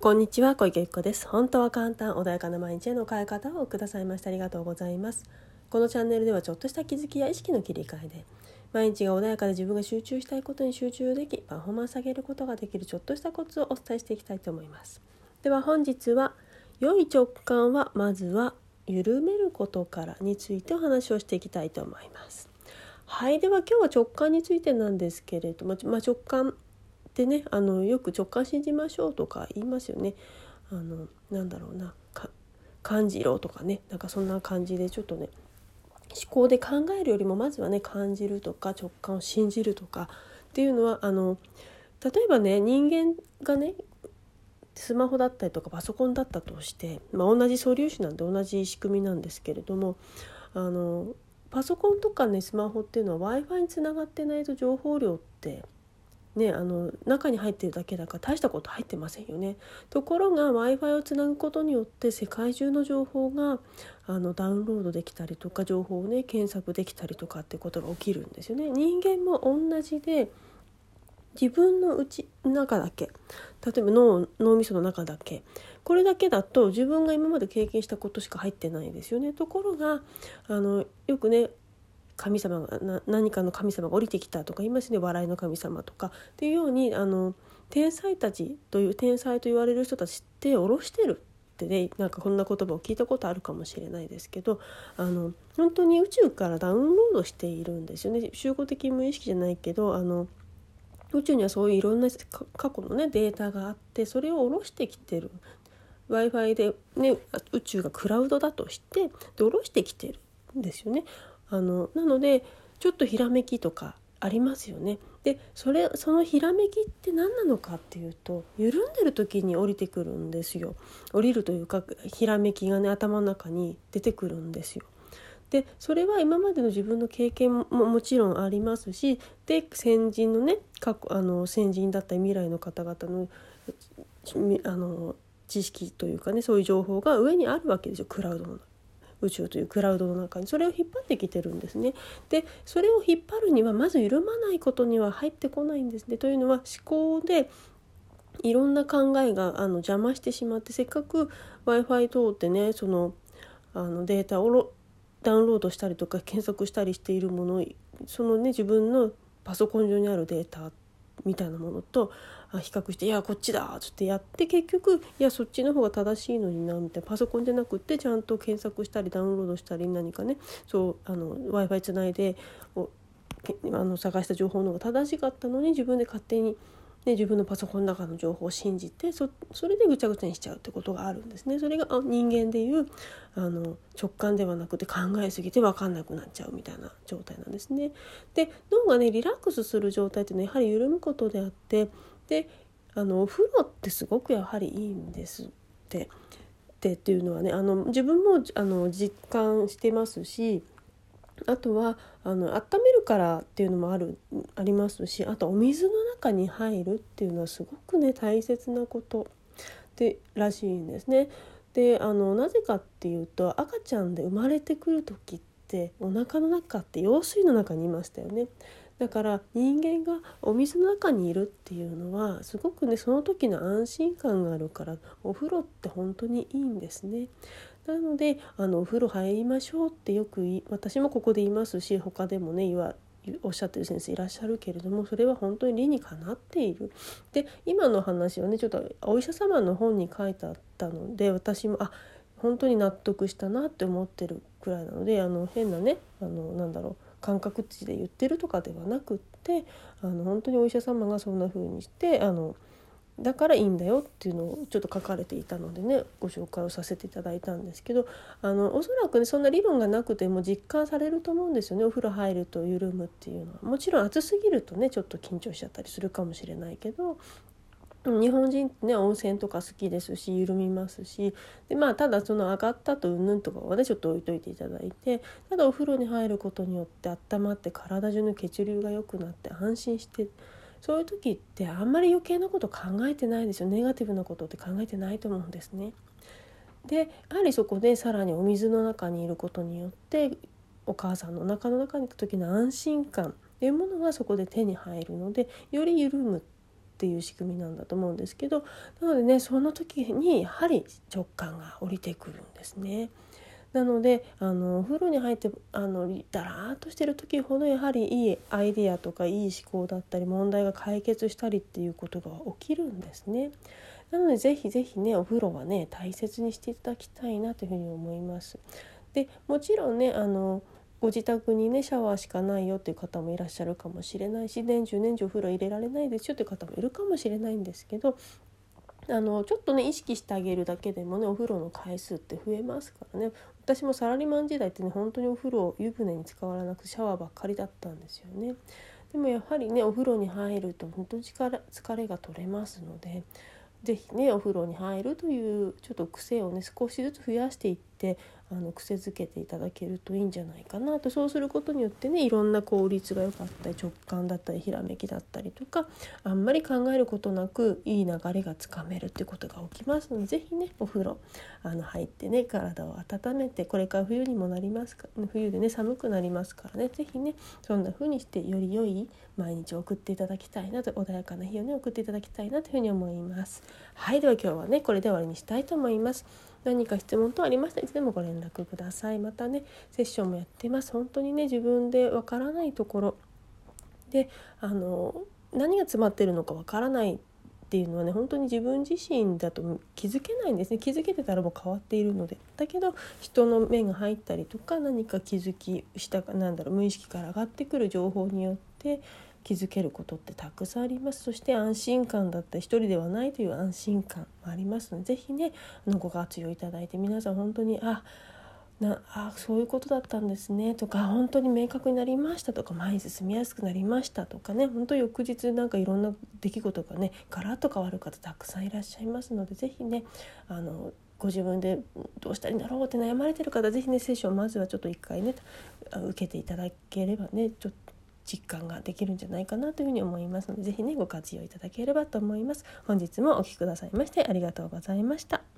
こんにちは小池由紀子です。本当は簡単穏やかな毎日への変え方をくださいましてありがとうございます。このチャンネルではちょっとした気づきや意識の切り替えで毎日が穏やかで自分が集中したいことに集中できパフォーマンス上げることができるちょっとしたコツをお伝えしていきたいと思います。では本日は良い直感はまずは緩めることからについてお話をしていきたいと思います。はいでは今日は直感についてなんですけれども、まあ、直感でねあのよく直感信じましょうとか言いますよね。あのなんだろうな感じろとかねなんかそんな感じでちょっとね思考で考えるよりもまずはね感じるとか直感を信じるとかっていうのはあの例えばね人間がねスマホだったりとかパソコンだったとして、まあ、同じ素粒子なんで同じ仕組みなんですけれどもあのパソコンとかねスマホっていうのは w i f i につながってないと情報量ってね、あの中に入ってるだけだから大したこと入ってませんよね。ところが w i f i をつなぐことによって世界中の情報があのダウンロードできたりとか情報をね検索できたりとかってことが起きるんですよね。人間も同じで自分の内中だけ例えば脳脳みその中だけこれだけだと自分が今まで経験したことしか入ってないですよね。ところがあのよくね神様が何かの神様が降りてきたとか言いますね笑いの神様とかっていうようにあの天才たちという天才と言われる人たちって下ろしてるってねなんかこんな言葉を聞いたことあるかもしれないですけどあの本当に宇宙からダウンロードしているんですよね集合的無意識じゃないけどあの宇宙にはそういういろんな過去のねデータがあってそれを下ろしてきてる w i f i で、ね、宇宙がクラウドだとしてで下ろしてきてるんですよね。あのなのでちょっとひらめきとかありますよね。でそれそのひらめきって何なのかっていうと緩んでる時に降りてくるんですよ。降りるというかひらめきがね頭の中に出てくるんですよ。でそれは今までの自分の経験ももちろんありますしで先人のね過去あの先人だったり未来の方々のあの知識というかねそういう情報が上にあるわけですよクラウドの宇宙というクラウドの中にそれを引っ張ってきてるんですね。でそれを引っ張るにはまず緩まないことには入ってこないんですね。というのは思考でいろんな考えがあの邪魔してしまってせっかく w i f i 通ってねそのあのデータをダウンロードしたりとか検索したりしているものそのね自分のパソコン上にあるデータみたいなものと比較して「いやこっちだ」っつってやって結局「いやそっちの方が正しいのにな」みたいなパソコンじゃなくってちゃんと検索したりダウンロードしたり何かねそうあの w i f i つないであの探した情報の方が正しかったのに自分で勝手にで自分のパソコンの中の情報を信じてそそれでぐちゃぐちゃにしちゃうってことがあるんですね。それが人間でいうあの直感ではなくて考えすぎて分かんなくなっちゃうみたいな状態なんですね。で脳がねリラックスする状態っていうのはやはり緩むことであってであのお風呂ってすごくやはりいいんですって。ってっていうのはねあの自分もあの実感してますしあとはあの温めるからっていうのもあるありますしあとお水の中に入るっていうのはすごくね大切なことでらしいんですね。であのなぜかっていうと赤ちゃんで生まれてくる時ってお腹の中って羊水の中にいましたよね。だから人間がお水の中にいるっていうのはすごくねその時の安心感があるからお風呂って本当にいいんですね。なのであのお風呂入りましょうってよく私もここで言いますし他でもね言わおっしゃってる先生いらっしゃるけれどもそれは本当に理にかなっている。で今の話はねちょっとお医者様の本に書いてあったので私もあ本当に納得したなって思ってるくらいなのであの変なねあのなんだろう感覚値で言ってるとかではなくってあの本当にお医者様がそんな風にしてあのだからいいんだよっていうのをちょっと書かれていたのでねご紹介をさせていただいたんですけどあのおそらくねそんな理論がなくても実感されると思うんですよねお風呂入ると緩むっていうのは。もちろん暑すぎるとねちょっと緊張しちゃったりするかもしれないけど日本人ってね温泉とか好きですし緩みますしでまあただその上がったとうんぬんとかはねちょっと置いといていただいてただお風呂に入ることによって温まって体中の血流が良くなって安心してそういう時ってあんまり余計なこと考えてないですよネガティブなことって考えてないと思うんですね。でやはりそこでさらにお水の中にいることによってお母さんのお腹の中にいた時の安心感っていうものがそこで手に入るのでより緩むっていう仕組みなんだと思うんですけどなのでねその時にやはり直感が降りてくるんですね。なのであのお風呂に入ってあのだらーっとしてる時ほどやはりいいアイディアとかいい思考だったり問題が解決したりっていうことが起きるんですね。なのでぜひぜひねお風呂はね大切にしていただきたいなというふうに思います。でもちろんねあのご自宅にねシャワーしかないよっていう方もいらっしゃるかもしれないし年中年中お風呂入れられないですよっていう方もいるかもしれないんですけどあのちょっとね意識してあげるだけでもねお風呂の回数って増えますからね私もサラリーマン時代ってね本当にお風呂湯船に使わなくシャワーばっかりだったんですよね。でもやはりねお風呂に入ると本当に疲れが取れますので是非ねお風呂に入るというちょっと癖をね少しずつ増やしていってあの癖づけていただけるといいんじゃないかなとそうすることによってねいろんな効率が良かったり直感だったりひらめきだったりとかあんまり考えることなくいい流れがつかめるっていうことが起きますので是非ねお風呂あの入ってね体を温めてこれから冬にもなりますか冬でね寒くなりますからね是非ねそんな風にしてより良い毎日を送っていただきたいなと穏やかな日をね送っていただきたいなというふうに思います。はいでは今日はねこれで終わりにしたいと思います。何か質問等ありましたらいつでもご連絡ください。またねセッションもやってます。本当にね自分でわからないところ。であの何が詰まってるのかわからないっていうのはね本当に自分自身だと気づけないんですね。気づけてたらもう変わっているので。だけど人の目が入ったりとか何か気づきしたかなんだろう無意識から上がってくる情報によって気づけることってたくさんあります。そして安心感だった一人ではないという安心感もありますので是非ねあのご活用いただいて皆さん本当にあなあそういうことだったんですねとか本当に明確になりましたとか前に進みやすくなりましたとかね本当翌日なんかいろんな出来事がねガラッと変わる方たくさんいらっしゃいますので是非ねあのご自分でどうしたらいいんだろうって悩まれてる方是非ねセッションまずはちょっと一回ね受けていただければねちょっと実感ができるんじゃないかなというふうに思いますので是非ねご活用いただければと思います。本日もお聴きくださいましてありがとうございました。